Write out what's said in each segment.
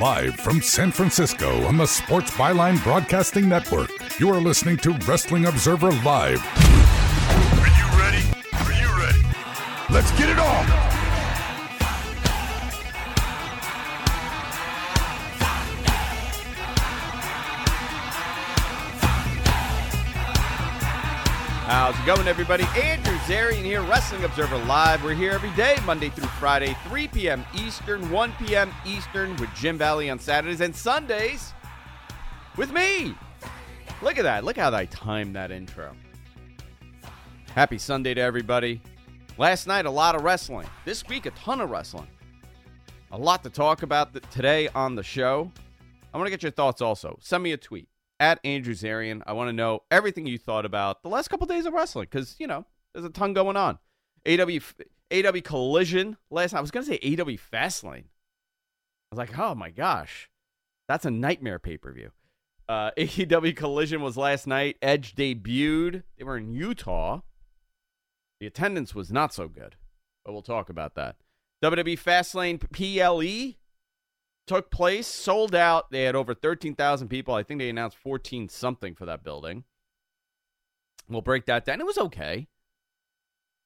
Live from San Francisco on the Sports Byline Broadcasting Network, you are listening to Wrestling Observer Live. Are you ready? Are you ready? Let's get it on! How's it going, everybody? Andrew Zarian here, Wrestling Observer Live. We're here every day, Monday through Friday, 3 p.m. Eastern, 1 p.m. Eastern, with Jim Valley on Saturdays and Sundays with me. Look at that. Look how I timed that intro. Happy Sunday to everybody. Last night, a lot of wrestling. This week, a ton of wrestling. A lot to talk about today on the show. I want to get your thoughts also. Send me a tweet at Andrew Zarian. I want to know everything you thought about the last couple days of wrestling because, you know, there's a ton going on. AW, AW Collision last night. I was going to say AW Fastlane. I was like, oh my gosh, that's a nightmare pay per view. Uh, AEW Collision was last night. Edge debuted. They were in Utah. The attendance was not so good, but we'll talk about that. WWE Fastlane PLE took place, sold out. They had over 13,000 people. I think they announced 14 something for that building. We'll break that down. It was okay.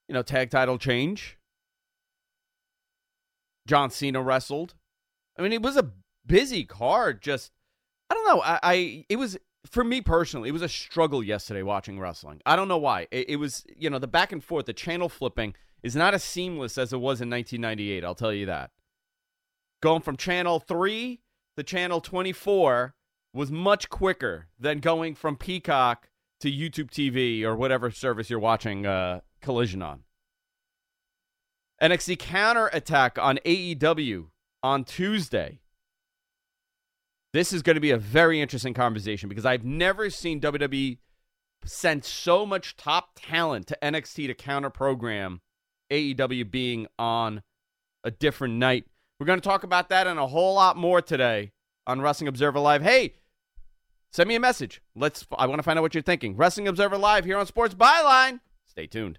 You know, tag title change. John Cena wrestled. I mean, it was a busy card. Just, I don't know. I, I it was for me personally, it was a struggle yesterday watching wrestling. I don't know why. It, it was, you know, the back and forth, the channel flipping is not as seamless as it was in 1998. I'll tell you that going from channel 3 to channel 24 was much quicker than going from Peacock to YouTube TV or whatever service you're watching uh, Collision on. NXT counter attack on AEW on Tuesday. This is going to be a very interesting conversation because I've never seen WWE send so much top talent to NXT to counter program AEW being on a different night we're going to talk about that and a whole lot more today on Wrestling Observer Live. Hey, send me a message. Let's. I want to find out what you're thinking. Wrestling Observer Live here on Sports Byline. Stay tuned.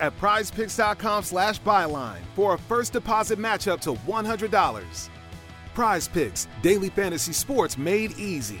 at prizepicks.com slash byline for a first deposit match up to $100. Prize Picks, daily fantasy sports made easy.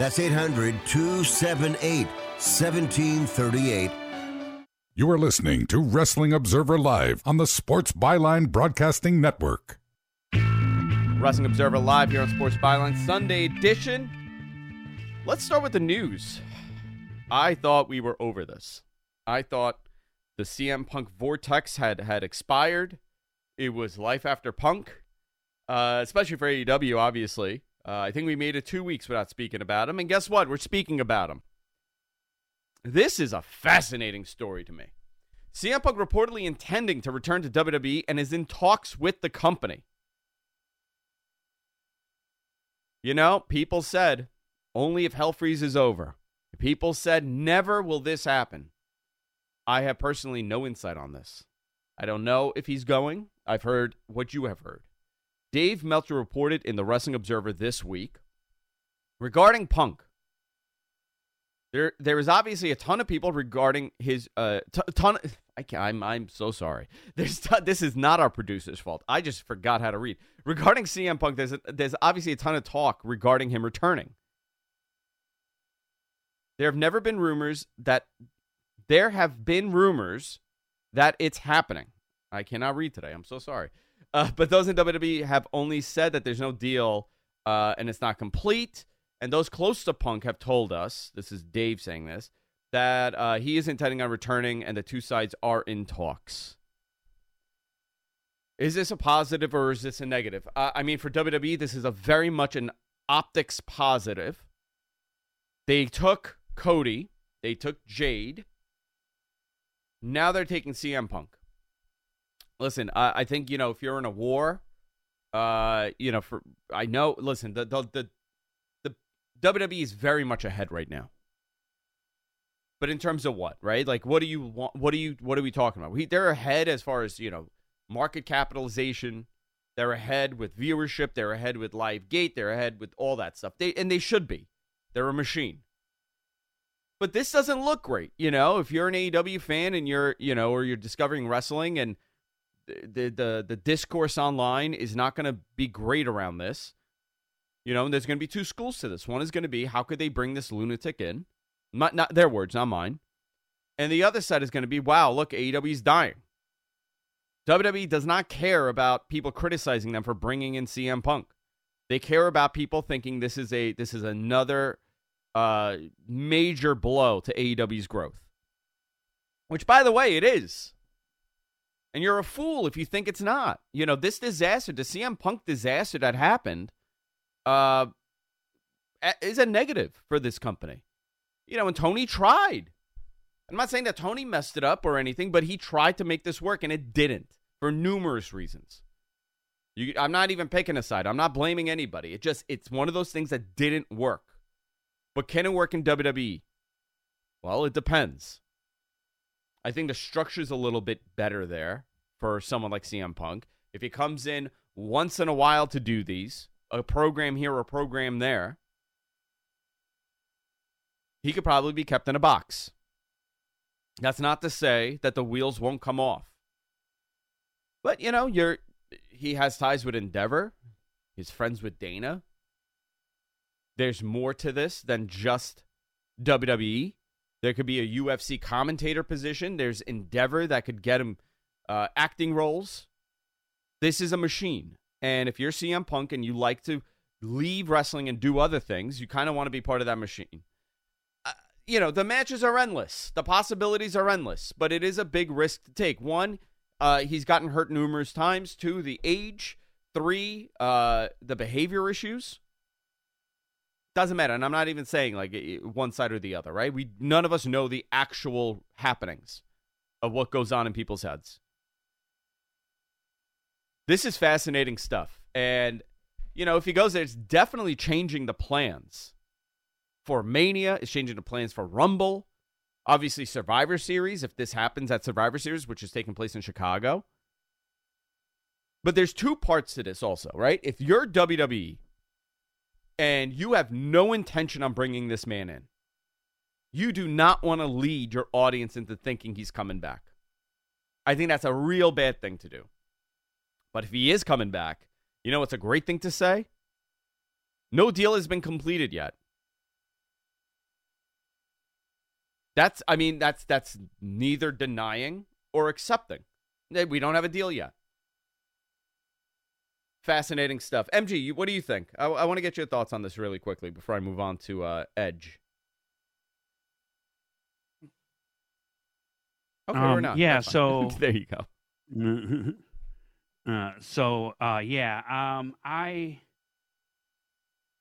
That's 800 278 1738. You are listening to Wrestling Observer Live on the Sports Byline Broadcasting Network. Wrestling Observer Live here on Sports Byline Sunday edition. Let's start with the news. I thought we were over this. I thought the CM Punk vortex had had expired. It was life after Punk, uh, especially for AEW, obviously. Uh, I think we made it two weeks without speaking about him. And guess what? We're speaking about him. This is a fascinating story to me. CM Punk reportedly intending to return to WWE and is in talks with the company. You know, people said only if Hell Freeze is over. People said never will this happen. I have personally no insight on this. I don't know if he's going. I've heard what you have heard. Dave Meltzer reported in the Wrestling Observer this week regarding Punk. There, there is obviously a ton of people regarding his uh, t- ton. I can't, I'm, I'm so sorry. There's, t- this is not our producer's fault. I just forgot how to read regarding CM Punk. There's, a, there's obviously a ton of talk regarding him returning. There have never been rumors that there have been rumors that it's happening. I cannot read today. I'm so sorry. Uh, but those in WWE have only said that there's no deal uh, and it's not complete. And those close to Punk have told us this is Dave saying this that uh, he is intending on returning and the two sides are in talks. Is this a positive or is this a negative? Uh, I mean, for WWE, this is a very much an optics positive. They took Cody, they took Jade. Now they're taking CM Punk. Listen, I, I think you know if you're in a war, uh, you know, for I know. Listen, the the the, the WWE is very much ahead right now. But in terms of what, right? Like, what do you want? What do you? What are we talking about? We, they're ahead as far as you know, market capitalization. They're ahead with viewership. They're ahead with live gate. They're ahead with all that stuff. They and they should be. They're a machine. But this doesn't look great, you know. If you're an AEW fan and you're, you know, or you're discovering wrestling and the the the discourse online is not going to be great around this. You know, there's going to be two schools to this. One is going to be how could they bring this lunatic in? Not not their words, not mine. And the other side is going to be, wow, look, AEW's dying. WWE does not care about people criticizing them for bringing in CM Punk. They care about people thinking this is a this is another uh, major blow to AEW's growth. Which, by the way, it is. And you're a fool if you think it's not. You know, this disaster, the CM Punk disaster that happened, uh, is a negative for this company. You know, and Tony tried. I'm not saying that Tony messed it up or anything, but he tried to make this work and it didn't for numerous reasons. You, I'm not even picking a side. I'm not blaming anybody. It just it's one of those things that didn't work. But can it work in WWE? Well, it depends. I think the structure's a little bit better there for someone like CM Punk. If he comes in once in a while to do these, a program here, or a program there, he could probably be kept in a box. That's not to say that the wheels won't come off. But you know, you're he has ties with Endeavor. He's friends with Dana. There's more to this than just WWE. There could be a UFC commentator position. There's Endeavor that could get him uh, acting roles. This is a machine. And if you're CM Punk and you like to leave wrestling and do other things, you kind of want to be part of that machine. Uh, you know, the matches are endless. The possibilities are endless, but it is a big risk to take. One, uh, he's gotten hurt numerous times. Two, the age. Three, uh, the behavior issues. Doesn't matter, and I'm not even saying like one side or the other, right? We none of us know the actual happenings of what goes on in people's heads. This is fascinating stuff, and you know, if he goes there, it's definitely changing the plans for Mania. It's changing the plans for Rumble. Obviously, Survivor Series, if this happens at Survivor Series, which is taking place in Chicago. But there's two parts to this also, right? If you're WWE and you have no intention on bringing this man in. You do not want to lead your audience into thinking he's coming back. I think that's a real bad thing to do. But if he is coming back, you know what's a great thing to say? No deal has been completed yet. That's I mean that's that's neither denying or accepting. We don't have a deal yet. Fascinating stuff. MG, what do you think? I, I want to get your thoughts on this really quickly before I move on to uh, Edge. Okay, um, or not. Yeah, so there you go. uh, so uh, yeah, um, I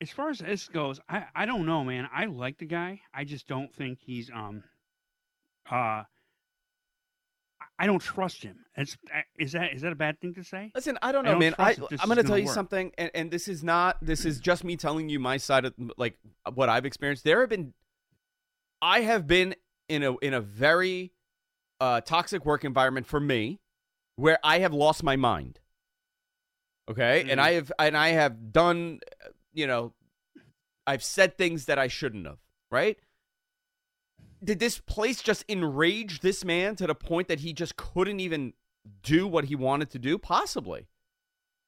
as far as this goes, I I don't know, man. I like the guy. I just don't think he's um uh I don't trust him. It's, uh, is that is that a bad thing to say? Listen, I don't know, I don't man. I, I'm going to tell you work. something, and, and this is not. This is just me telling you my side of like what I've experienced. There have been, I have been in a in a very uh, toxic work environment for me, where I have lost my mind. Okay, mm-hmm. and I have and I have done, you know, I've said things that I shouldn't have. Right did this place just enrage this man to the point that he just couldn't even do what he wanted to do? Possibly.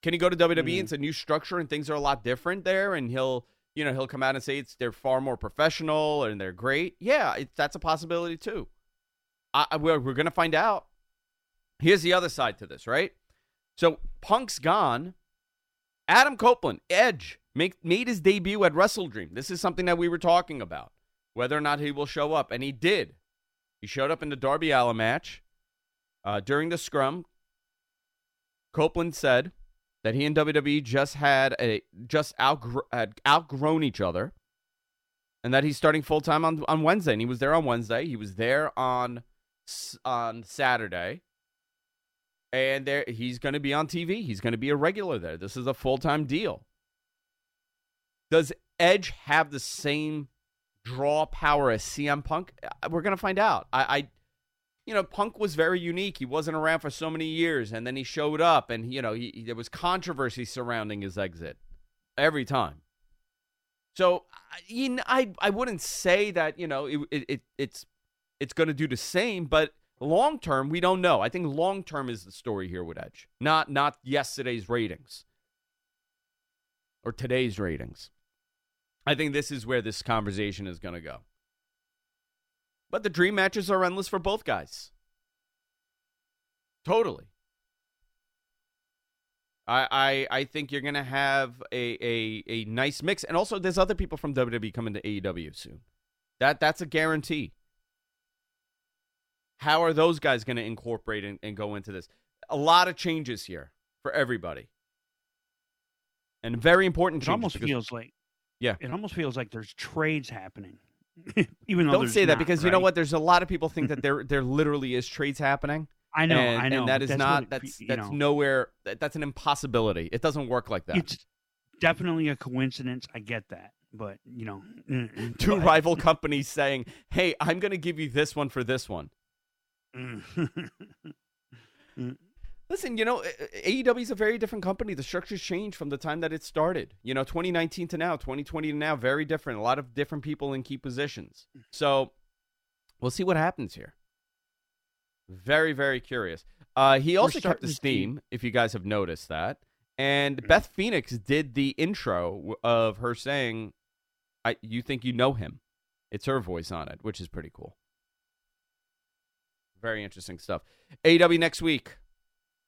Can he go to WWE mm. and it's a new structure and things are a lot different there, and he'll you know he'll come out and say it's they're far more professional and they're great. Yeah, it, that's a possibility too. I, we're we're gonna find out. Here's the other side to this, right? So Punk's gone. Adam Copeland, Edge, make, made his debut at WrestleDream. This is something that we were talking about whether or not he will show up. And he did. He showed up in the Darby Allin match. Uh, during the scrum, Copeland said that he and WWE just had a just outgr- had outgrown each other, and that he's starting full time on on Wednesday. And he was there on Wednesday. He was there on on Saturday, and there he's going to be on TV. He's going to be a regular there. This is a full time deal. Does Edge have the same draw power as CM Punk? Uh, we're gonna find out. I, I, you know, Punk was very unique. He wasn't around for so many years, and then he showed up, and you know, he, there was controversy surrounding his exit every time. So, you know, I I wouldn't say that you know it, it, it it's it's to do the same, but long term we don't know. I think long term is the story here with Edge, not not yesterday's ratings or today's ratings. I think this is where this conversation is going to go. But the dream matches are endless for both guys. Totally. I I, I think you're going to have a, a, a nice mix. And also, there's other people from WWE coming to AEW soon. That That's a guarantee. How are those guys going to incorporate and, and go into this? A lot of changes here for everybody. And very important it changes. almost feels like yeah. It almost feels like there's trades happening. Even though Don't say that not, because you know what? There's a lot of people think that there there literally is trades happening. I know, and, I know. and that is that's not it that's that's know, nowhere. that- That's an impossibility. It doesn't work like that. It's definitely a coincidence. I get that, but you know, Two but- rival companies saying, "Hey, I'm going to give you this one for this one." Mm. Mm. Listen, you know, AEW is a very different company. The structure's changed from the time that it started. You know, 2019 to now, 2020 to now, very different. A lot of different people in key positions. So we'll see what happens here. Very, very curious. Uh, he also kept his theme, if you guys have noticed that. And Beth Phoenix did the intro of her saying, "I you think you know him." It's her voice on it, which is pretty cool. Very interesting stuff. AEW next week.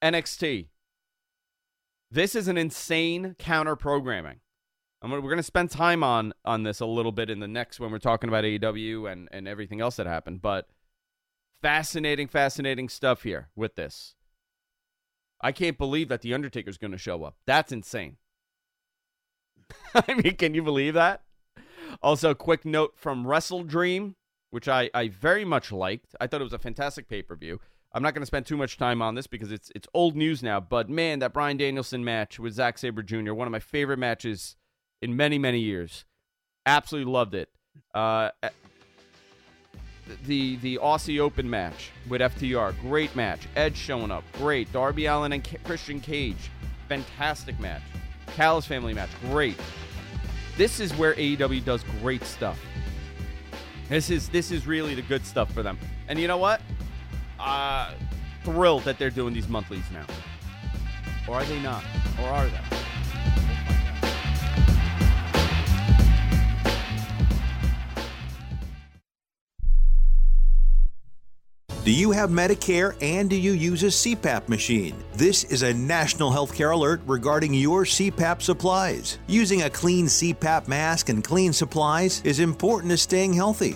NXT. This is an insane counter programming. We're going to spend time on on this a little bit in the next when we're talking about AEW and and everything else that happened. But fascinating, fascinating stuff here with this. I can't believe that the Undertaker's going to show up. That's insane. I mean, can you believe that? Also, quick note from WrestleDream, which I, I very much liked. I thought it was a fantastic pay per view. I'm not going to spend too much time on this because it's it's old news now. But man, that Bryan Danielson match with Zack Sabre Jr. one of my favorite matches in many many years. Absolutely loved it. Uh, the the Aussie Open match with FTR, great match. Edge showing up, great. Darby Allin and K- Christian Cage, fantastic match. Callis family match, great. This is where AEW does great stuff. This is this is really the good stuff for them. And you know what? Uh thrilled that they're doing these monthlies now. Or are they not? Or are they? Do you have Medicare and do you use a CPAP machine? This is a national healthcare alert regarding your CPAP supplies. Using a clean CPAP mask and clean supplies is important to staying healthy.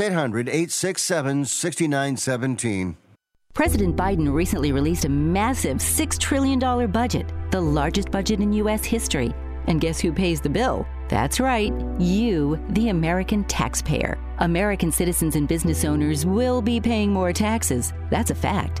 867 6917. 800 867 6917. That's 800 867 6917. President Biden recently released a massive $6 trillion budget, the largest budget in U.S. history. And guess who pays the bill? That's right, you, the American taxpayer. American citizens and business owners will be paying more taxes. That's a fact.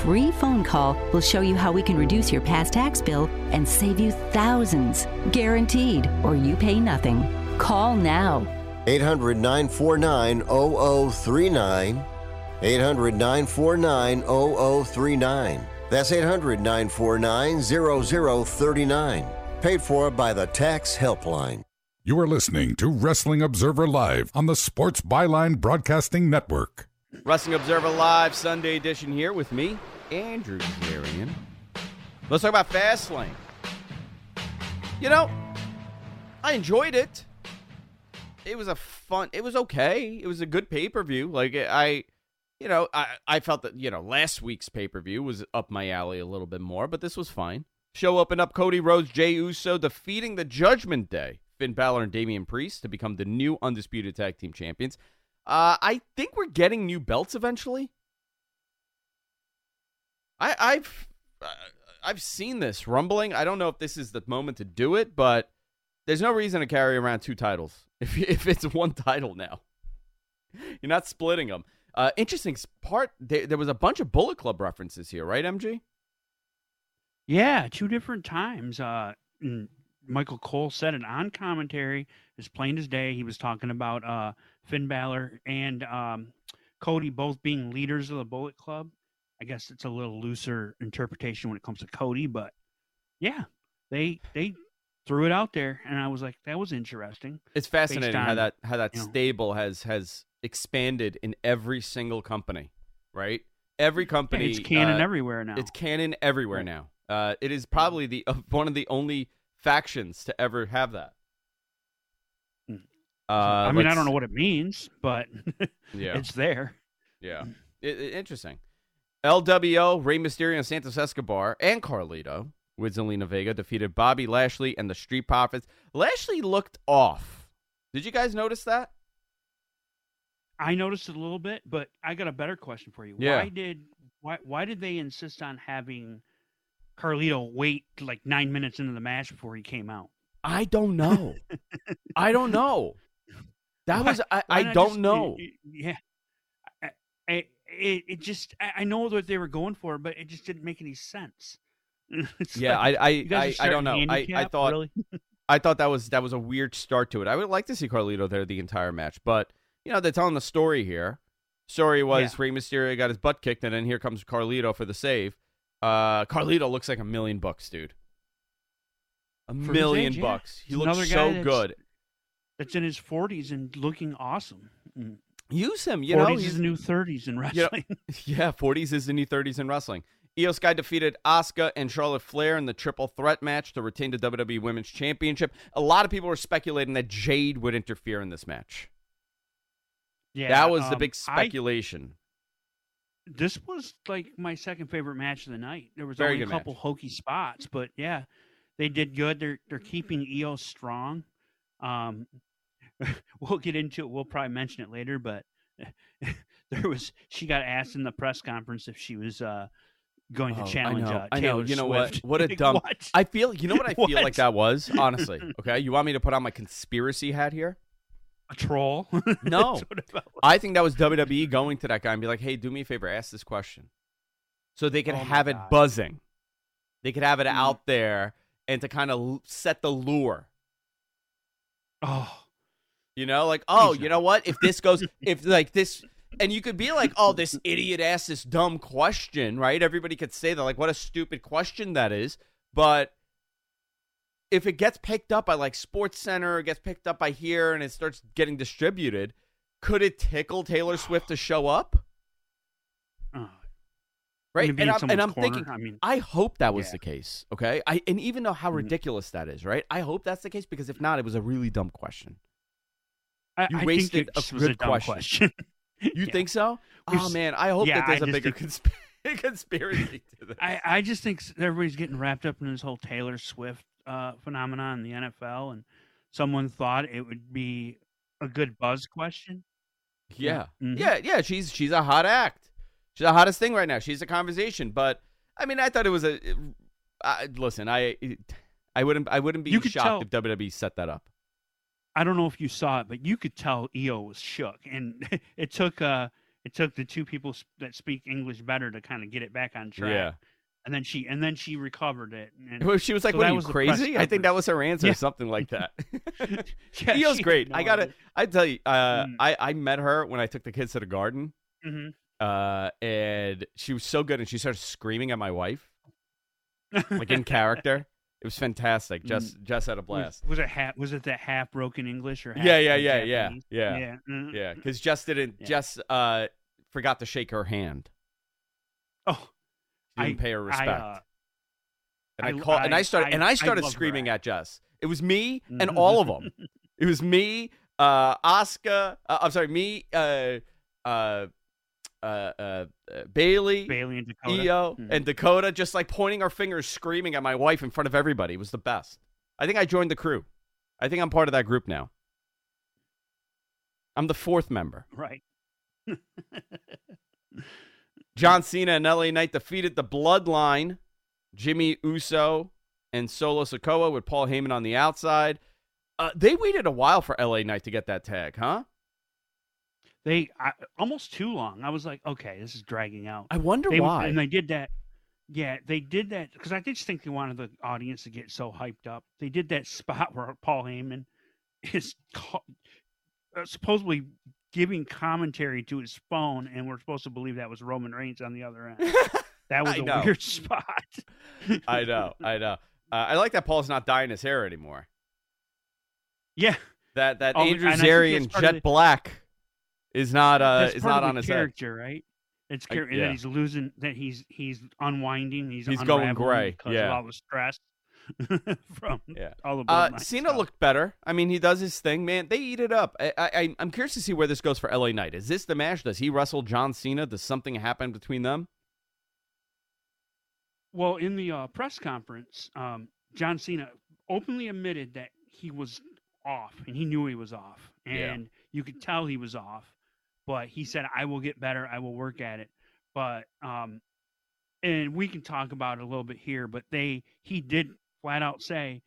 free phone call will show you how we can reduce your past tax bill and save you thousands. Guaranteed, or you pay nothing. Call now. 800 949 0039. 800 949 0039. That's 800 949 0039. Paid for by the Tax Helpline. You are listening to Wrestling Observer Live on the Sports Byline Broadcasting Network. Wrestling Observer Live Sunday edition here with me, Andrew Zarian. Let's talk about Fastlane. You know, I enjoyed it. It was a fun. It was okay. It was a good pay per view. Like I, you know, I I felt that you know last week's pay per view was up my alley a little bit more, but this was fine. Show opened up Cody Rhodes, Jey Uso defeating the Judgment Day, Finn Balor and Damian Priest to become the new undisputed tag team champions. Uh, I think we're getting new belts eventually. I, I've uh, I've seen this rumbling. I don't know if this is the moment to do it, but there's no reason to carry around two titles if if it's one title now. You're not splitting them. Uh, interesting part. There, there was a bunch of Bullet Club references here, right, MG? Yeah, two different times. Uh, Michael Cole said it on commentary as plain as day. He was talking about uh, Finn Balor and um, Cody both being leaders of the Bullet Club. I guess it's a little looser interpretation when it comes to Cody, but yeah, they they threw it out there, and I was like, that was interesting. It's fascinating on, how that how that you know, stable has has expanded in every single company, right? Every company, it's canon uh, everywhere now. It's canon everywhere now. Uh, it is probably the uh, one of the only factions to ever have that. Hmm. Uh, I mean, I let's- don't know what it means, but Yeah. it's there. Yeah, It- it- interesting. LWO, Rey Mysterio, and Santos Escobar, and Carlito with Zelina Vega defeated Bobby Lashley and the Street Profits. Lashley looked off. Did you guys notice that? I noticed it a little bit, but I got a better question for you. Yeah. Why did why why did they insist on having Carlito wait like nine minutes into the match before he came out? I don't know. I don't know. That Why- was I, I don't just- know. Yeah, I, I, it it just I I know what they were going for, but it just didn't make any sense. It's Yeah, like, I I you guys are I, don't know. I, I thought really? I thought that was that was a weird start to it. I would like to see Carlito there the entire match, but you know they're telling the story here. Story was Yeah. Rey Mysterio got his butt kicked, and then here comes Carlito for the save. Uh, Carlito looks like a million bucks, dude. A For million age, yeah. bucks. He He's looks so that's- good. That's in his forties and looking awesome. Mm. Use him, you know. 40s he's- is the new thirties in you know- wrestling. yeah, 40s is the new 30s in wrestling. IYO SKY defeated Asuka and Charlotte Flair in the triple threat match to retain the WWE Women's Championship. A lot of people were speculating that Jade would interfere in this match. yeah, that was the um, big I- speculation. This was like my second favorite match of the night. There was Very only a couple match. hokey spots, but yeah, they did good. They're they're keeping IYO strong. Um, we'll get into it. We'll probably mention it later, but there was she got asked in the press conference if she was uh, going to Oh, challenge. I know. Uh, I know. You know Swift. what? What a dumb. what? I feel. You know what I feel like that was. Honestly, okay. You want me to put on my conspiracy hat here? A troll. No. That's what it felt like. I think that was WWE going to that guy and be like, "Hey, do me a favor, ask this question," so they could Oh have it God. buzzing. They could have it Mm. out there and to kind of set the lure. oh, You know, like, oh, you know what? If this goes, if like this, and you could be like, oh, this idiot asked this dumb question, right? Everybody could say that, like, what a stupid question that is. But if it gets picked up by like SportsCenter, it gets picked up by here, and it starts getting distributed, could it tickle Taylor Swift to show up? oh. Right, and I'm, and I'm thinking, I mean- I hope that was Yeah. the case. Okay, I and even though how Mhm. ridiculous that is, right? I hope that's the case because if not, it was a really dumb question. I, You I wasted think it a a good dumb question. question. You Yeah. think so? We've Oh man, I hope yeah, that there's I a bigger consp- conspiracy to this. I, I just think everybody's getting wrapped up in this whole Taylor Swift uh, phenomenon in the NFL, and someone thought it would be a good buzz question. yeah. Mhm. yeah, yeah, She's she's a hot act. She's the hottest thing right now. She's a conversation. But I mean, I thought it was a. Uh, listen, I I wouldn't I wouldn't be shocked tell- if WWE set that up. I don't know if you saw it, but you could tell IYO was shook, and it took uh, it took the two people that speak English better to kind of get it back on track. Yeah. And then she and then she recovered it. And Well, She was like, so "What are you crazy?" I think that was her answer, Yeah. something like that. Yeah, she great. I gotta. I tell you, uh, Mm. I I met her when I took the kids to the garden. Mhm. uh, and she was so good, and she started screaming at my wife, like in character. It was fantastic. Jess, Jess had a blast. Was, was it half? Was it that half broken English or half Yeah, yeah, yeah, yeah, yeah, yeah, mm. yeah. Because Jess didn't. Yeah. Jess uh, forgot to shake her hand. Oh, She didn't I- pay her I, respect. uh, and I, I- called, and I I- started, I- and I I started her screaming act. at Jess. It was me and all of them. It was me, uh, Oscar. Uh, I'm sorry, me, uh, uh, uh, uh, uh, Bayley, Bayley and Dakota. IYO, Mhm. and Dakota, just like pointing our fingers, screaming at my wife in front of everybody. It was the best. I think I joined the crew. I think I'm part of that group now. I'm the fourth member. Right. John Cena and LA Knight defeated the Bloodline, Jimmy Uso and Solo Sikoa with Paul Heyman on the outside. Uh, they waited a while for LA Knight to get that tag, huh? They I, almost too long. I was like, okay, this is dragging out. I wonder They- why. And they did that. Yeah, they did that because I just think they wanted the audience to get so hyped up. They did that spot where Paul Heyman is uh, supposedly giving commentary to his phone, and we're supposed to believe that was Roman Reigns on the other end. That was a know. weird spot. I know, I know. Uh, I like that Paul's not dyeing his hair anymore. Yeah, That that Oh, Andrew and Zarian Jet the- Black is not uh is not on his head. character, right? It's I- char- and yeah. that he's losing, that he's he's unwinding, he's He's going gray, because yeah. of all the stress from Yeah. all Uh, Cena stuff. looked better. I mean, he does his thing, man. They eat it up. I, I, I'm curious to see where this goes for LA Knight. Is this the match? Does he wrestle John Cena? Does something happen between them? Well, in the uh, press conference, um, John Cena openly admitted that he was off, and he knew he was off, Yeah. and you could tell he was off. But he said, "I will get better. I will work at it." But um, and we can talk about it a little bit here. But they, he did flat out say,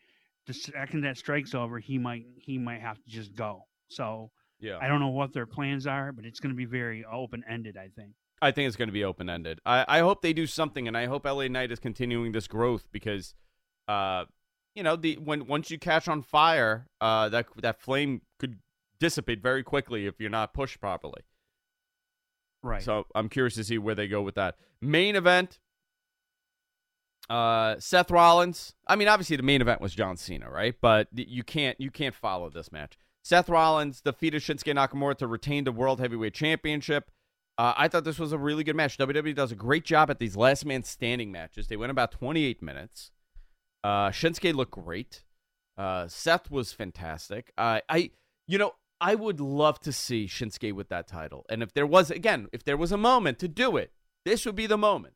the second that strike's over, he might he might have to just go. So Yeah. I don't know what their plans are, but it's going to be very open ended. I think. I think it's going to be open ended. I, I hope they do something, and I hope LA Knight is continuing this growth because, uh, you know, the when once you catch on fire, uh, that that flame could dissipate very quickly if you're not pushed properly. Right. So I'm curious to see where they go with that main event. Uh, Seth Rollins. I mean, obviously the main event was John Cena, right? But you can't you can't follow this match. Seth Rollins defeated Shinsuke Nakamura to retain the World Heavyweight Championship. Uh, I thought this was a really good match. WWE does a great job at these last man standing matches. They went about 28 minutes. Uh, Shinsuke looked great. Uh, Seth was fantastic. Uh, I, you know, I would love to see Shinsuke with that title. And if there was, again, if there was a moment to do it, this would be the moment.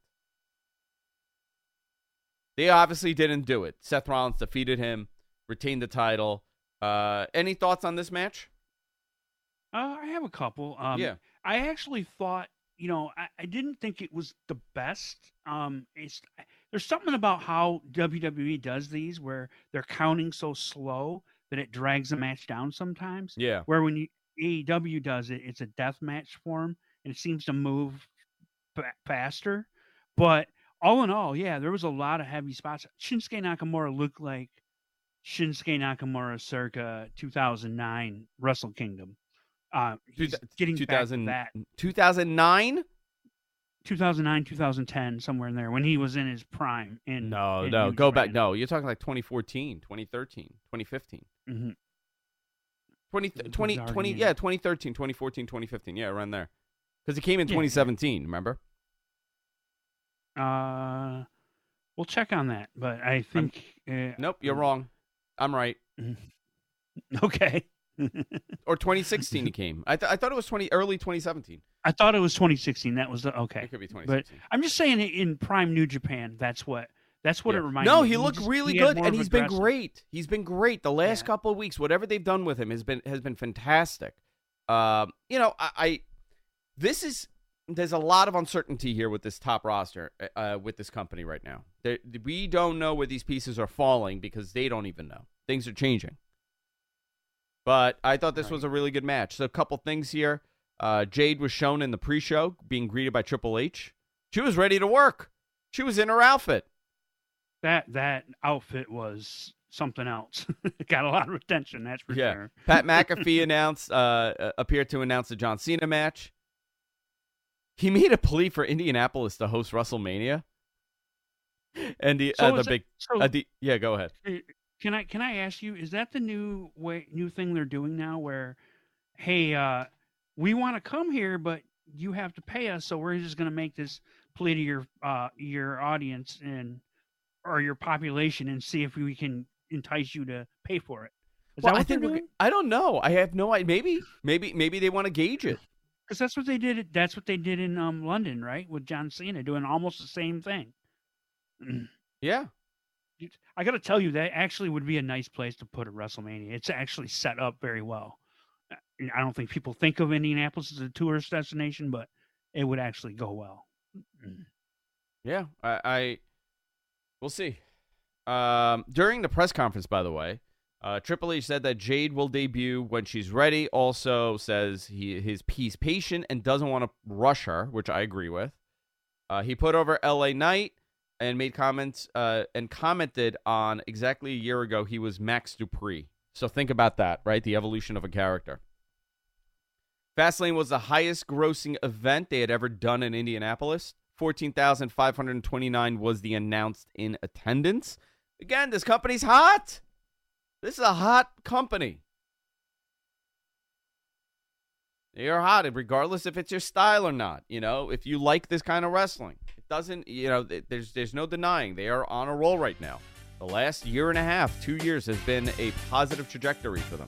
They obviously didn't do it. Seth Rollins defeated him, retained the title. Uh, any thoughts on this match? Uh, I have a couple. Um, Yeah. I actually thought, you know, I, I didn't think it was the best. Um, it's there's something about how WWE does these where they're counting so slow that it drags the match down sometimes. Yeah. Where when you AEW does it, it's a death match form and it seems to move fa- faster. But all in all, yeah, there was a lot of heavy spots. Shinsuke Nakamura looked like Shinsuke Nakamura circa 2009 Wrestle Kingdom. Uh, he's getting back to that 2009? 2009, 2010, somewhere in there when he was in his prime. In No, in no, New go back. No, you're talking like 2014, 2013, 2015. Mhm. 20, 20, 20 yeah, 2013, 2014, 2015. Yeah, around there. Because he came in Yeah. 2017, remember? Uh, we'll check on that, but I think. Uh, Nope, you're wrong. I'm right. Okay. Or 2016 he came. I, th- I thought it was 20 early 2017. I thought it was 2016. That was the okay. It could be But 2016. I'm just saying, in prime New Japan, that's what that's what Yeah. it reminds No, me. No, he looked just- really he good, and he's been great. He's been great the last Yeah. couple of weeks. Whatever they've done with him has been has been fantastic. Um, you know, I, I this is there's a lot of uncertainty here with this top roster uh, with this company right now. There, we don't know where these pieces are falling because they don't even know. Things are changing. But I thought this was a really good match. So a couple things here. Uh, Jade was shown in the pre-show being greeted by Triple H. She was ready to work. She was in her outfit. That that outfit was something else. Got a lot of attention, that's for Yeah. sure. Pat McAfee announced uh, uh, appeared to announce the John Cena match. He made a plea for Indianapolis to host WrestleMania. And the So uh, the big so- uh, the, yeah, go ahead. Can I can I ask you? Is that the new way, new thing they're doing now? Where, hey, uh, we want to come here, but you have to pay us, so we're just going to make this plea to your uh, your audience and or your population and see if we can entice you to pay for it. Is Well, that I think we're doing? g- I don't know. I have no idea. Maybe maybe maybe they want to gauge it. Because that's what they did. That's what they did in um, London, right, with John Cena doing almost the same thing. Yeah. I got to tell you, that actually would be a nice place to put a WrestleMania. It's actually set up very well. Uh, I don't think people think of Indianapolis as a tourist destination, but it would actually go well. Yeah, I, I we'll see. Um, during the press conference, by the way, uh, Triple H said that Jade will debut when she's ready. Also says he his he's patient and doesn't want to rush her, which I agree with. Uh, he put over L.A. Knight and made comments uh, and commented on exactly a year ago he was Max Dupri. So think about that, right? The evolution of a character. Fastlane was the highest grossing event they had ever done in Indianapolis. 14,529 was the announced in attendance. Again, this company's hot. This is a hot company. They are hot, regardless if it's your style or not. You know, if you like this kind of wrestling, it doesn't. You know, there's there's no denying they are on a roll right now. The last year and a half, two years, has been a positive trajectory for them.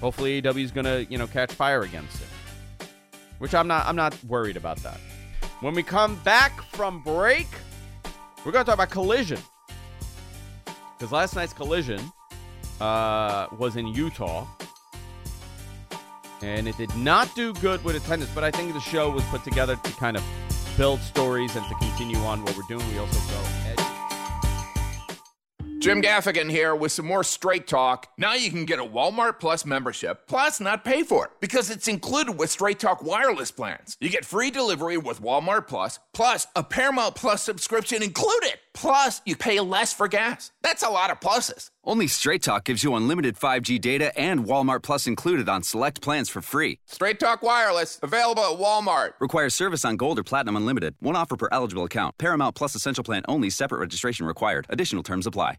Hopefully, AEW is gonna you know catch fire again soon, which I'm not. I'm not worried about that. When we come back from break, we're gonna talk about Collision because last night's Collision uh, was in Utah, and it did not do good with attendance. But I think the show was put together to kind of build stories and to continue on what we're doing. We also go edge. Jim Gaffigan here with some more straight talk. Now you can get a Walmart Plus membership, plus not pay for it, because it's included with Straight Talk wireless plans. You get free delivery with Walmart Plus, plus a Paramount Plus subscription included. Plus, you pay less for gas. That's a lot of pluses. Only Straight Talk gives you unlimited 5G data and Walmart Plus included on select plans for free. Straight Talk Wireless, available at Walmart. Requires service on Gold or Platinum Unlimited. One offer per eligible account. Paramount Plus Essential Plan only. Separate registration required. Additional terms apply.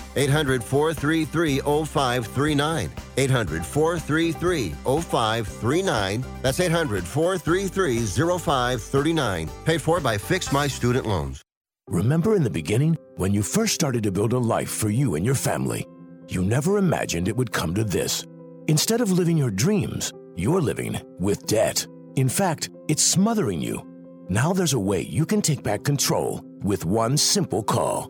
800 433 0539. 800 433 0539. That's 800 433 0539. Paid for by Fix My Student Loans. Remember in the beginning when you first started to build a life for you and your family? You never imagined it would come to this. Instead of living your dreams, you're living with debt. In fact, it's smothering you. Now there's a way you can take back control with one simple call.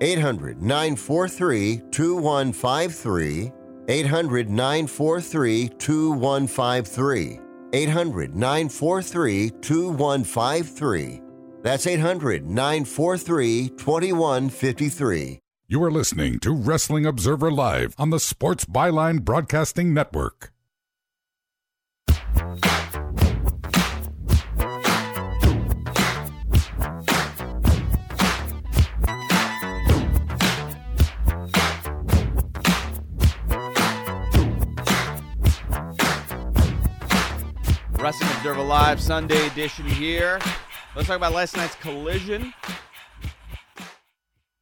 800 943 2153. 800 943 2153. 800 943 2153. That's 800 943 2153. You are listening to Wrestling Observer Live on the Sports Byline Broadcasting Network. Wrestling Observer Live Sunday edition here. Let's talk about last night's collision.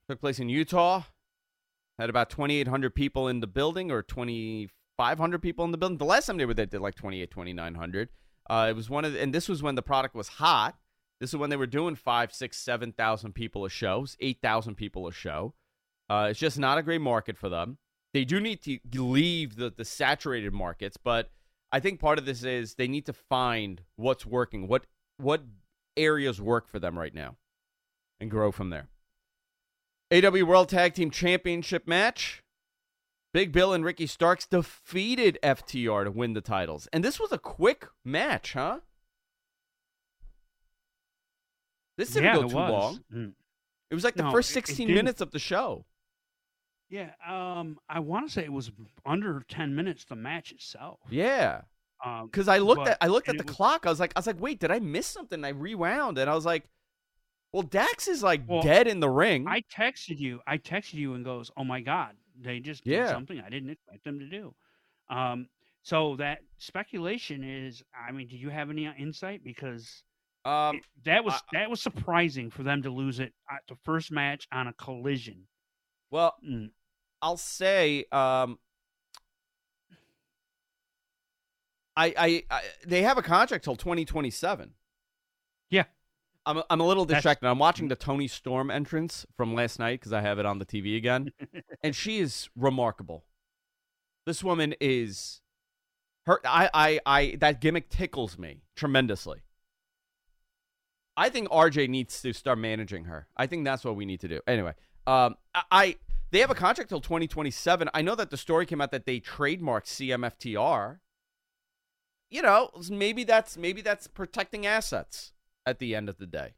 Took place in Utah. Had about 2,800 people in the building or 2,500 people in the building. The last time they were there, did like 28, 2,900. Uh, it was one of, the, and this was when the product was hot. This is when they were doing five, six, seven thousand people a show, eight thousand people a show. Uh, it's just not a great market for them. They do need to leave the, the saturated markets, but I think part of this is they need to find what's working, what what areas work for them right now, and grow from there. AW World Tag Team Championship match. Big Bill and Ricky Starks defeated FTR to win the titles. And this was a quick match, huh? This didn't Yeah, go too was. long. Mm. It was like the No, first it- it 16 minutes of the show. Yeah, um, I want to say it was under ten minutes. The match itself. Yeah. Um, Because I looked but- at I looked at the was- clock. I was like, I was like, wait, did I miss something? I rewound and I was like, well, Dax is like Well, dead in the ring. I texted you. I texted you and goes, "Oh my god, they just did Yeah. something I didn't expect them to do." Um, so that speculation is. I mean, do you have any insight? Because um, that was that was surprising for them to lose it at the first match on a collision. Well, Mm. I'll say, um, I, I, I, they have a contract till 2027. Yeah. I'm, I'm a little That's- distracted. I'm watching the Toni Storm entrance from last night because I have it on the TV again, and she is remarkable. This woman is her. I, I, I. That gimmick tickles me tremendously. I think RJ needs to start managing her. I think that's what we need to do. Anyway, um, I they have a contract till 2027. I know that the story came out that they trademarked CMFTR. You know, maybe that's maybe that's protecting assets at the end of the day.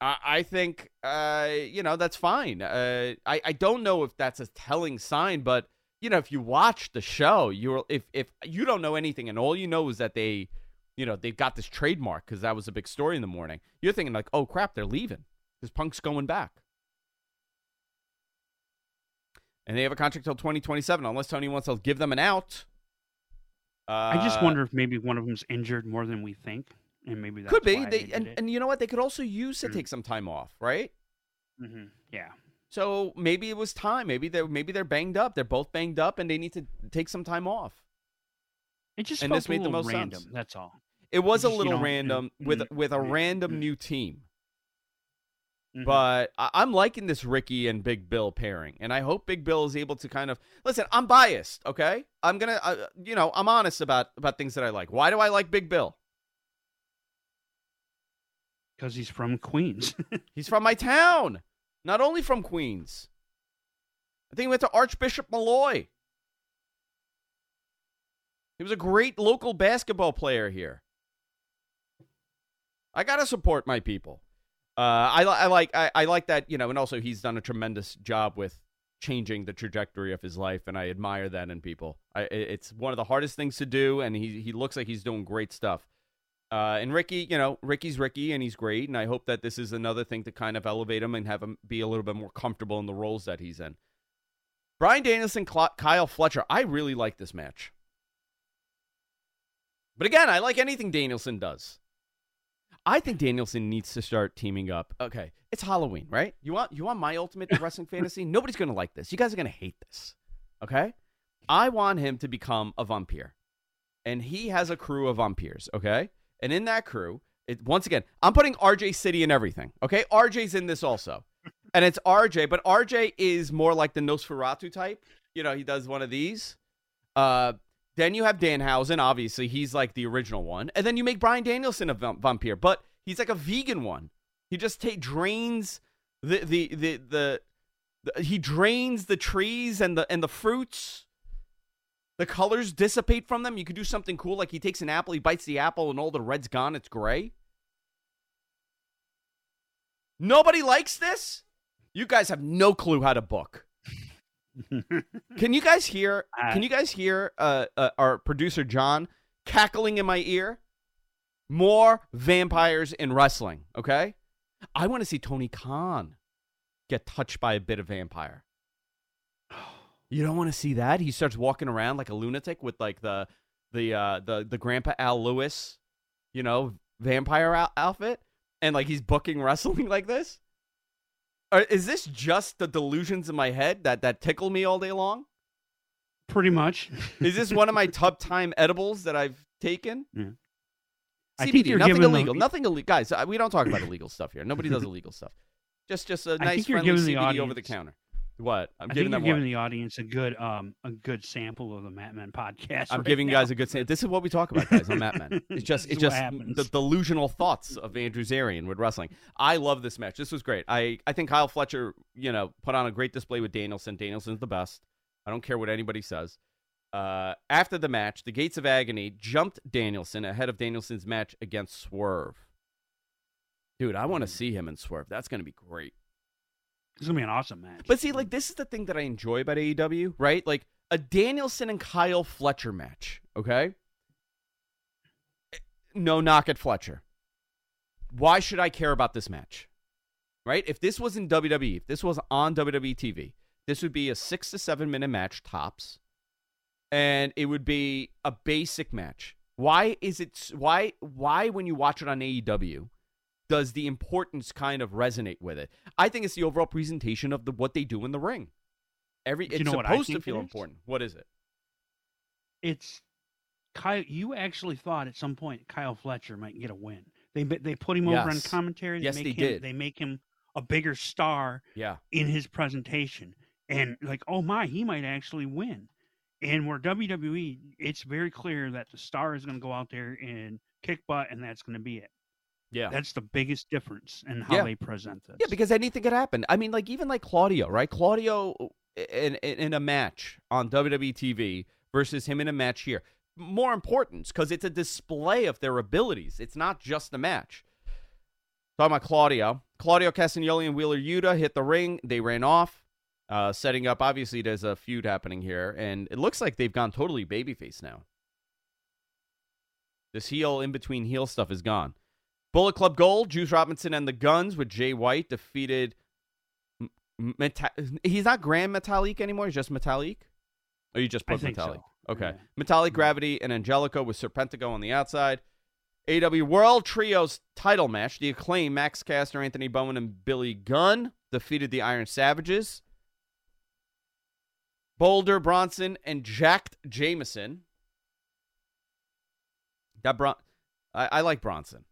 I, I think uh, you know that's fine. Uh, I I don't know if that's a telling sign, but you know if you watch the show, you're if if you don't know anything and all you know is that they, you know, they've got this trademark because that was a big story in the morning. You're thinking like, oh crap, they're leaving because Punk's going back. And they have a contract till 2027 unless Tony wants to give them an out. I just Uh, wonder if maybe one of them's injured more than we think, and maybe that could be they, did and it. and you know what they could also use to take some time off, right? Mhm. Yeah. So maybe it was time. Maybe they maybe they're banged up. They're both banged up, and they need to take some time off. It just and this a made the most random. sense. That's all. It was a just, you little know, random mm, with mm, with a mm, random mm. new team. Mhm. But I- I'm liking this Ricky and Big Bill pairing, and I hope Big Bill is able to kind of listen. I'm biased, okay? I'm gonna, uh, you know, I'm honest about about things that I like. Why do I like Big Bill? because he's from Queens. He's from my town, not only from Queens. I think he went to Archbishop Molloy. He was a great local basketball player here. I gotta support my people. Uh, I, I like I, I like that you know, and also he's done a tremendous job with changing the trajectory of his life, and I admire that in people. I, it's one of the hardest things to do, and he he looks like he's doing great stuff. Uh, and Ricky, you know, Ricky's Ricky, and he's great, and I hope that this is another thing to kind of elevate him and have him be a little bit more comfortable in the roles that he's in. Bryan Danielson, Kyle Fletcher, I really like this match. But again, I like anything Danielson does. I think Danielson needs to start teaming up. Okay, it's Halloween, right? You want you want my ultimate wrestling fantasy? Nobody's gonna like this. You guys are gonna hate this. Okay? I want him to become a vampire. And he has a crew of vampires, okay? And in that crew, it, once again, I'm putting RJ City in everything. Okay? RJ's in this also. And it's RJ, but RJ is more like the Nosferatu type. You know, he does one of these. Uh, then you have Danhausen, obviously. He's like the original one. And then you make Bryan Danielson a vamp- vampire, but he's like a vegan one. He just drains the, the, the, the, the, he drains the trees and the, and the fruits. The colors dissipate from them. You could do something cool, like he takes an apple, he bites the apple, and all the red's gone. It's gray. Nobody likes this. You guys have no clue how to book. can you guys hear? Can you guys hear uh, uh, our producer John cackling in my ear? More vampires in wrestling. Okay, I want to see Tony Khan get touched by a bit of vampire. You don't want to see that. He starts walking around like a lunatic with like the the uh, the the Grandpa Al Lewis, you know, vampire outfit, and like he's booking wrestling like this. Is this just the delusions in my head that that tickle me all day long? Pretty much. Is this one of my tub time edibles that I've taken? Yeah. CBD, I think you're nothing giving the- illegal. Nothing illegal, guys. uh, We don't talk about illegal stuff here. Nobody does illegal stuff. Just just a nice friendly giving the CBD over the counter. What? I'm I giving think them you're what? giving the audience a good um a good sample of the Mat Men podcast. I'm right giving you now. guys a good say. This is what we talk about, guys, on Mat Men. It's just it's just the delusional thoughts of Andrew Zarian with wrestling. I love this match. This was great. I, I think Kyle Fletcher, you know, put on a great display with Danielson. Danielson's the best. I don't care what anybody says. Uh, after the match, the Gates of Agony jumped Danielson ahead of Danielson's match against Swerve. Dude, I want to see him in Swerve. That's going to be great. It's gonna be an awesome match. But see, like this is the thing that I enjoy about AEW, right? Like a Danielson and Kyle Fletcher match, okay? Eh, no knock at Fletcher. Why should I care about this match? Right? If this was in WWE, if this was on WWE TV, this would be a six to seven minute match tops, and it would be a basic match. Why is it? Why? Why when you watch it on AEW? Does the importance kind of resonate with it? I think it's the overall presentation of the what they do in the ring. Every Do you it's know supposed to feel important. What is it? it's Kyle. You actually thought at some point Kyle Fletcher might get a win. They they put him over on commentary. They Yes, make they him, did. They make him a bigger star. Yeah. in his presentation, and like, oh my, he might actually win. And where WWE, it's very clear that the star is going to go out there and kick butt, and that's going to be it. Yeah. That's the biggest difference in how Yeah. they present this. Yeah, because anything could happen. I mean, like even like Claudio, right? Claudio in in, in a match on WWE TV versus him in a match here. More importance because it's a display of their abilities. It's not just a match. Talking about Claudio, Claudio Castagnoli and Wheeler Yuta hit the ring. They ran off, uh, setting up. Obviously, there's a feud happening here, and it looks like they've gone totally babyface now. This heel in between heel stuff is gone. Bullet Club Gold, Juice Robinson and the Guns with Jay White defeated. Meta- he's not Grand Metalik anymore. He's just Metalik. Or oh, you just put Metalik? so. Okay. Metalik Gravity and Angelico with Serpentico on the outside. AW World Trios title match. The acclaim Max Caster, Anthony Bowen, and Billy Gunn defeated the Iron Savages. Boulder Bronson and Jacked Jameson. That Bron- I, I like Bronson.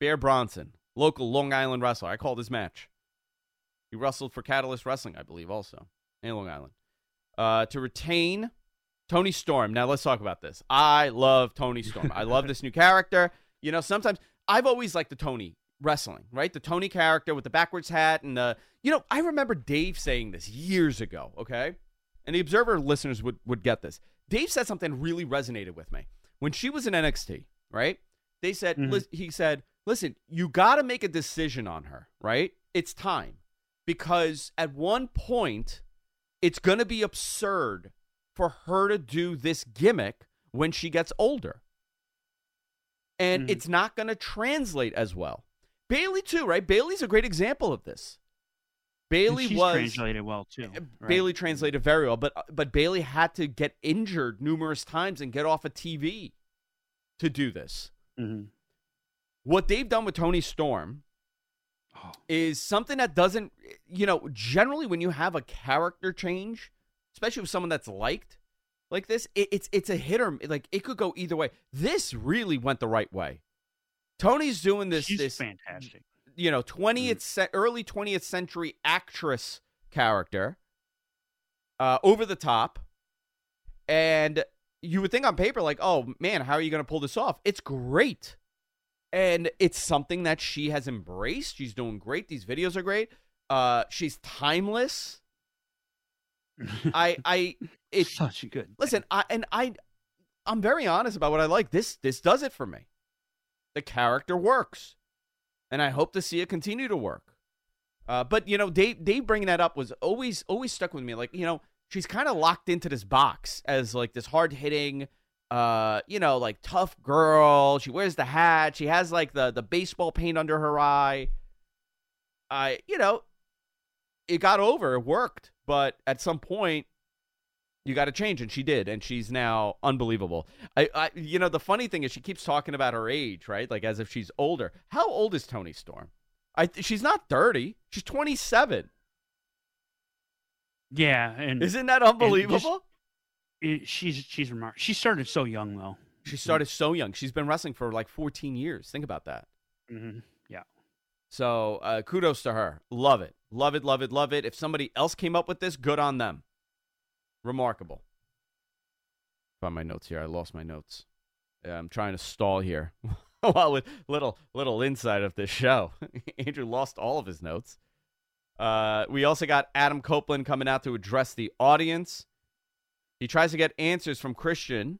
Bear Bronson, local Long Island wrestler. I call this match. He wrestled for Catalyst Wrestling, I believe, also in Long Island. Uh, to retain Toni Storm. Now let's talk about this. I love Toni Storm. I love this new character. You know, sometimes I've always liked the Toni wrestling, right? The Toni character with the backwards hat and the you know, I remember Dave saying this years ago, okay? And the Observer listeners would would get this. Dave said something really resonated with me. When she was in NXT, right? They said lis- he said, "Listen, you got to make a decision on her, right? It's time." Because at one point it's going to be absurd for her to do this gimmick when she gets older. And mm-hmm. it's not going to translate as well. Bayley too, right? Bayley's a great example of this. Bayley was translated well too. Eh, right? Bayley mm-hmm. translated very well, but uh, but Bayley had to get injured numerous times and get off of TV to do this. Mhm. What they've done with Toni Storm Oh. is something that doesn't, you know, generally when you have a character change, especially with someone that's liked like this, it, it's it's a hit or like it could go either way. This really went the right way. Toni's doing this She's this fantastic. you know 20th ce- early 20th century actress character uh over the top and you would think on paper like oh man how are you going to pull this off it's great and it's something that she has embraced she's doing great these videos are great uh she's timeless I I it's such a good. Listen, I and I I'm very honest about what I like. This this does it for me. The character works, and I hope to see it continue to work. Uh, but you know, Dave Dave bringing that up was always always stuck with me. Like you know, she's kind of locked into this box as like this hard hitting, uh, you know, like tough girl. She wears the hat. She has like the the baseball paint under her eye. I you know, it got over. It worked, but at some point you got to change and she did and she's now unbelievable I, I you know the funny thing is she keeps talking about her age right like as if she's older how old is toni storm i she's not 30 she's 27 Yeah, and isn't that unbelievable it- she's she's remarkable. She started so young though. she started so young. She's been wrestling for like 14 years. Think about that. Hmm Yeah. so uh, kudos to her. Love it. Love it love it love it. If somebody else came up with this good on them. Remarkable. Find my notes here. I lost my notes. Yeah, i'm trying to stall here well with little little insight of this show. Andrew lost all of his notes. Uh, we also got adam copeland coming out to address the audience he tries to get answers from christian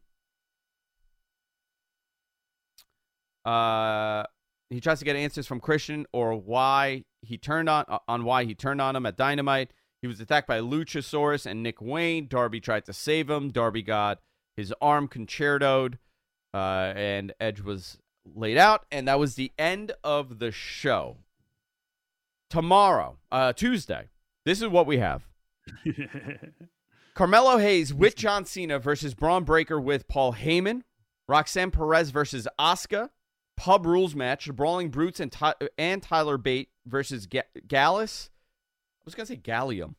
uh, he tries to get answers from Christian or why he turned on on why he turned on him at Dynamite. He was attacked by Luchasaurus and Nick Wayne. Darby tried to save him. Darby got his arm concertoed, uh, and Edge was laid out, and that was the end of the show. Tomorrow, uh, Tuesday, this is what we have. Carmelo Hayes with John Cena versus Bron Breakker with Paul Heyman. Roxanne Perez versus Asuka. Pub rules match. The Brawling Brutes and, Ty- and Tyler Bate versus Ga- Gallus. I was gonna say Gallium.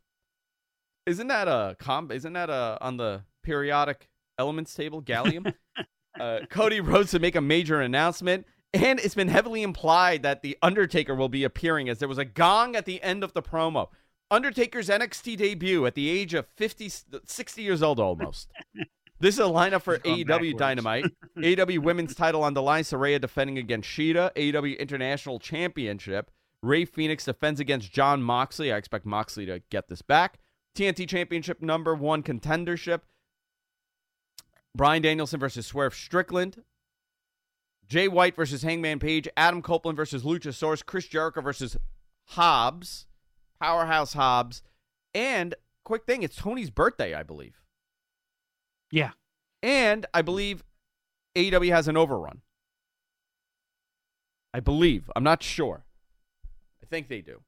Isn't that a comp? Isn't that a on the periodic elements table? Gallium. uh, Cody Rhodes to make a major announcement, and it's been heavily implied that the Undertaker will be appearing, as there was a gong at the end of the promo. Undertaker's NXT debut at the age of 50, 60 years old almost. This is a lineup for AEW backwards. Dynamite. AEW Women's title on the line. Saraya defending against Shida. AEW International Championship. Rey Fenix defends against Jon Moxley. I expect Moxley to get this back. TNT Championship number one contendership. Bryan Danielson versus Swerve Strickland. Jay White versus Hangman Page. Adam Copeland versus Luchasaurus. Chris Jericho versus Hobbs. Powerhouse Hobbs. And quick thing, it's Tony's birthday, I believe. Yeah. And I believe AEW has an overrun. I believe. I'm not sure. I think they do.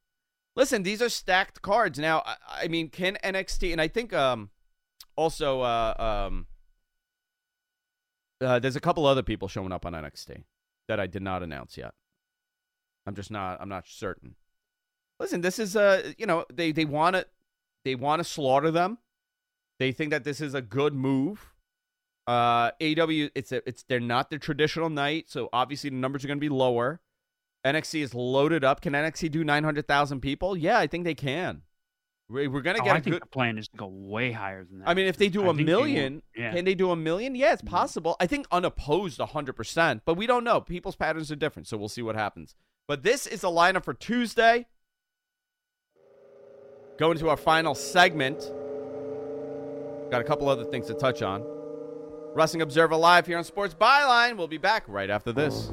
Listen, these are stacked cards. Now, I, I mean, can NXT and I think um also uh um uh, there's a couple other people showing up on NXT that I did not announce yet. I'm just not I'm not certain. Listen, this is a you know, they they want to they want to slaughter them. They think that this is a good move. Uh, AW, it's a, it's they're not the traditional night, so obviously the numbers are going to be lower. NXT is loaded up. Can NXT do nine hundred thousand people? Yeah, I think they can. We- We're going to Oh, get I a think good. the plan is to go way higher than that. I mean, if they do I a think they million, yeah. Mm-hmm. can they do a million? Yeah, it's possible. I think unopposed 100%, but we don't know. People's patterns are different, so we'll see what happens. But this is the lineup for Tuesday. Going to our final segment. Got a couple other things to touch on. Wrestling Observer Live here on Sports Byline. We'll be back right after this.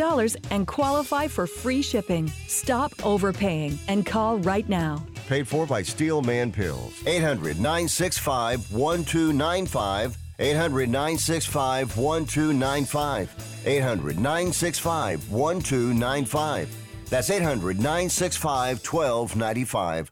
and qualify for free shipping. Stop overpaying and call right now. paid for by Steelman Pills. 800 965 1295. 800 965 1295. 800 965 1295. That's 800 965 1295.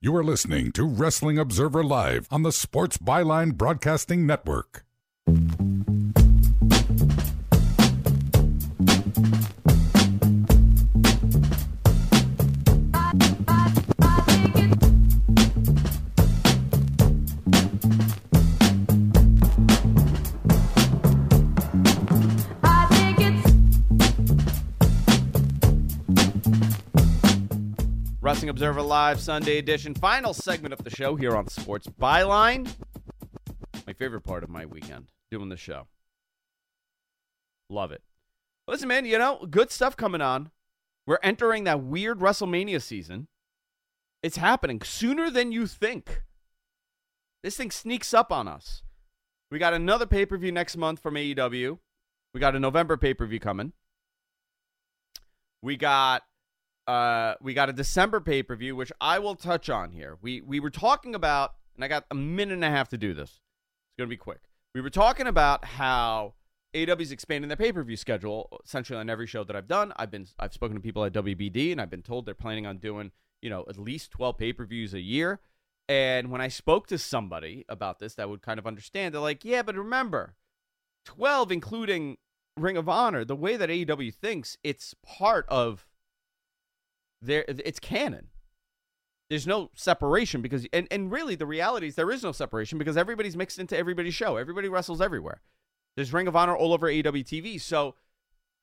You are listening to Wrestling Observer Live on the Sports Byline Broadcasting Network. Observer Live Sunday edition, final segment of the show here on Sports Byline. My favorite part of my weekend, doing the show. Love it. Listen, man, you know, good stuff coming on. We're entering that weird WrestleMania season. It's happening sooner than you think. This thing sneaks up on us. We got another pay per view next month from AEW. We got a November pay per view coming. We got uh, we got a December pay per view, which I will touch on here. We we were talking about, and I got a minute and a half to do this. It's gonna be quick. We were talking about how AEW's expanding their pay per view schedule essentially on every show that I've done. I've been I've spoken to people at WBD, and I've been told they're planning on doing you know at least twelve pay per views a year. And when I spoke to somebody about this, that would kind of understand. They're like, yeah, but remember, twelve including Ring of Honor. The way that AEW thinks, it's part of there it's canon. There's no separation because and, and really the reality is there is no separation because everybody's mixed into everybody's show. Everybody wrestles everywhere. There's ring of honor all over aw tv so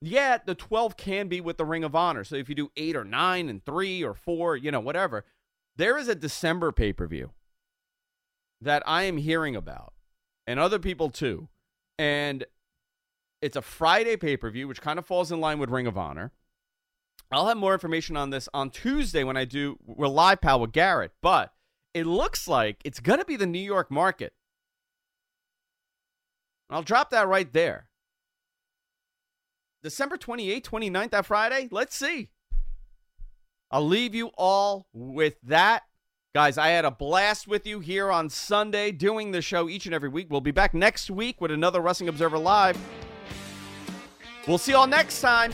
yeah the 12 can be with the ring of honor. So if you do 8 or 9 and 3 or 4 you know whatever there is a december pay-per-view that i am hearing about and other people too. And it's a friday pay-per-view which kind of falls in line with ring of honor I'll have more information on this on Tuesday when I do we're live pal with Garrett, but it looks like it's gonna be the New York market. I'll drop that right there. December 28th, 29th, that Friday? Let's see. I'll leave you all with that. Guys, I had a blast with you here on Sunday doing the show each and every week. We'll be back next week with another Wrestling Observer Live. We'll see you all next time.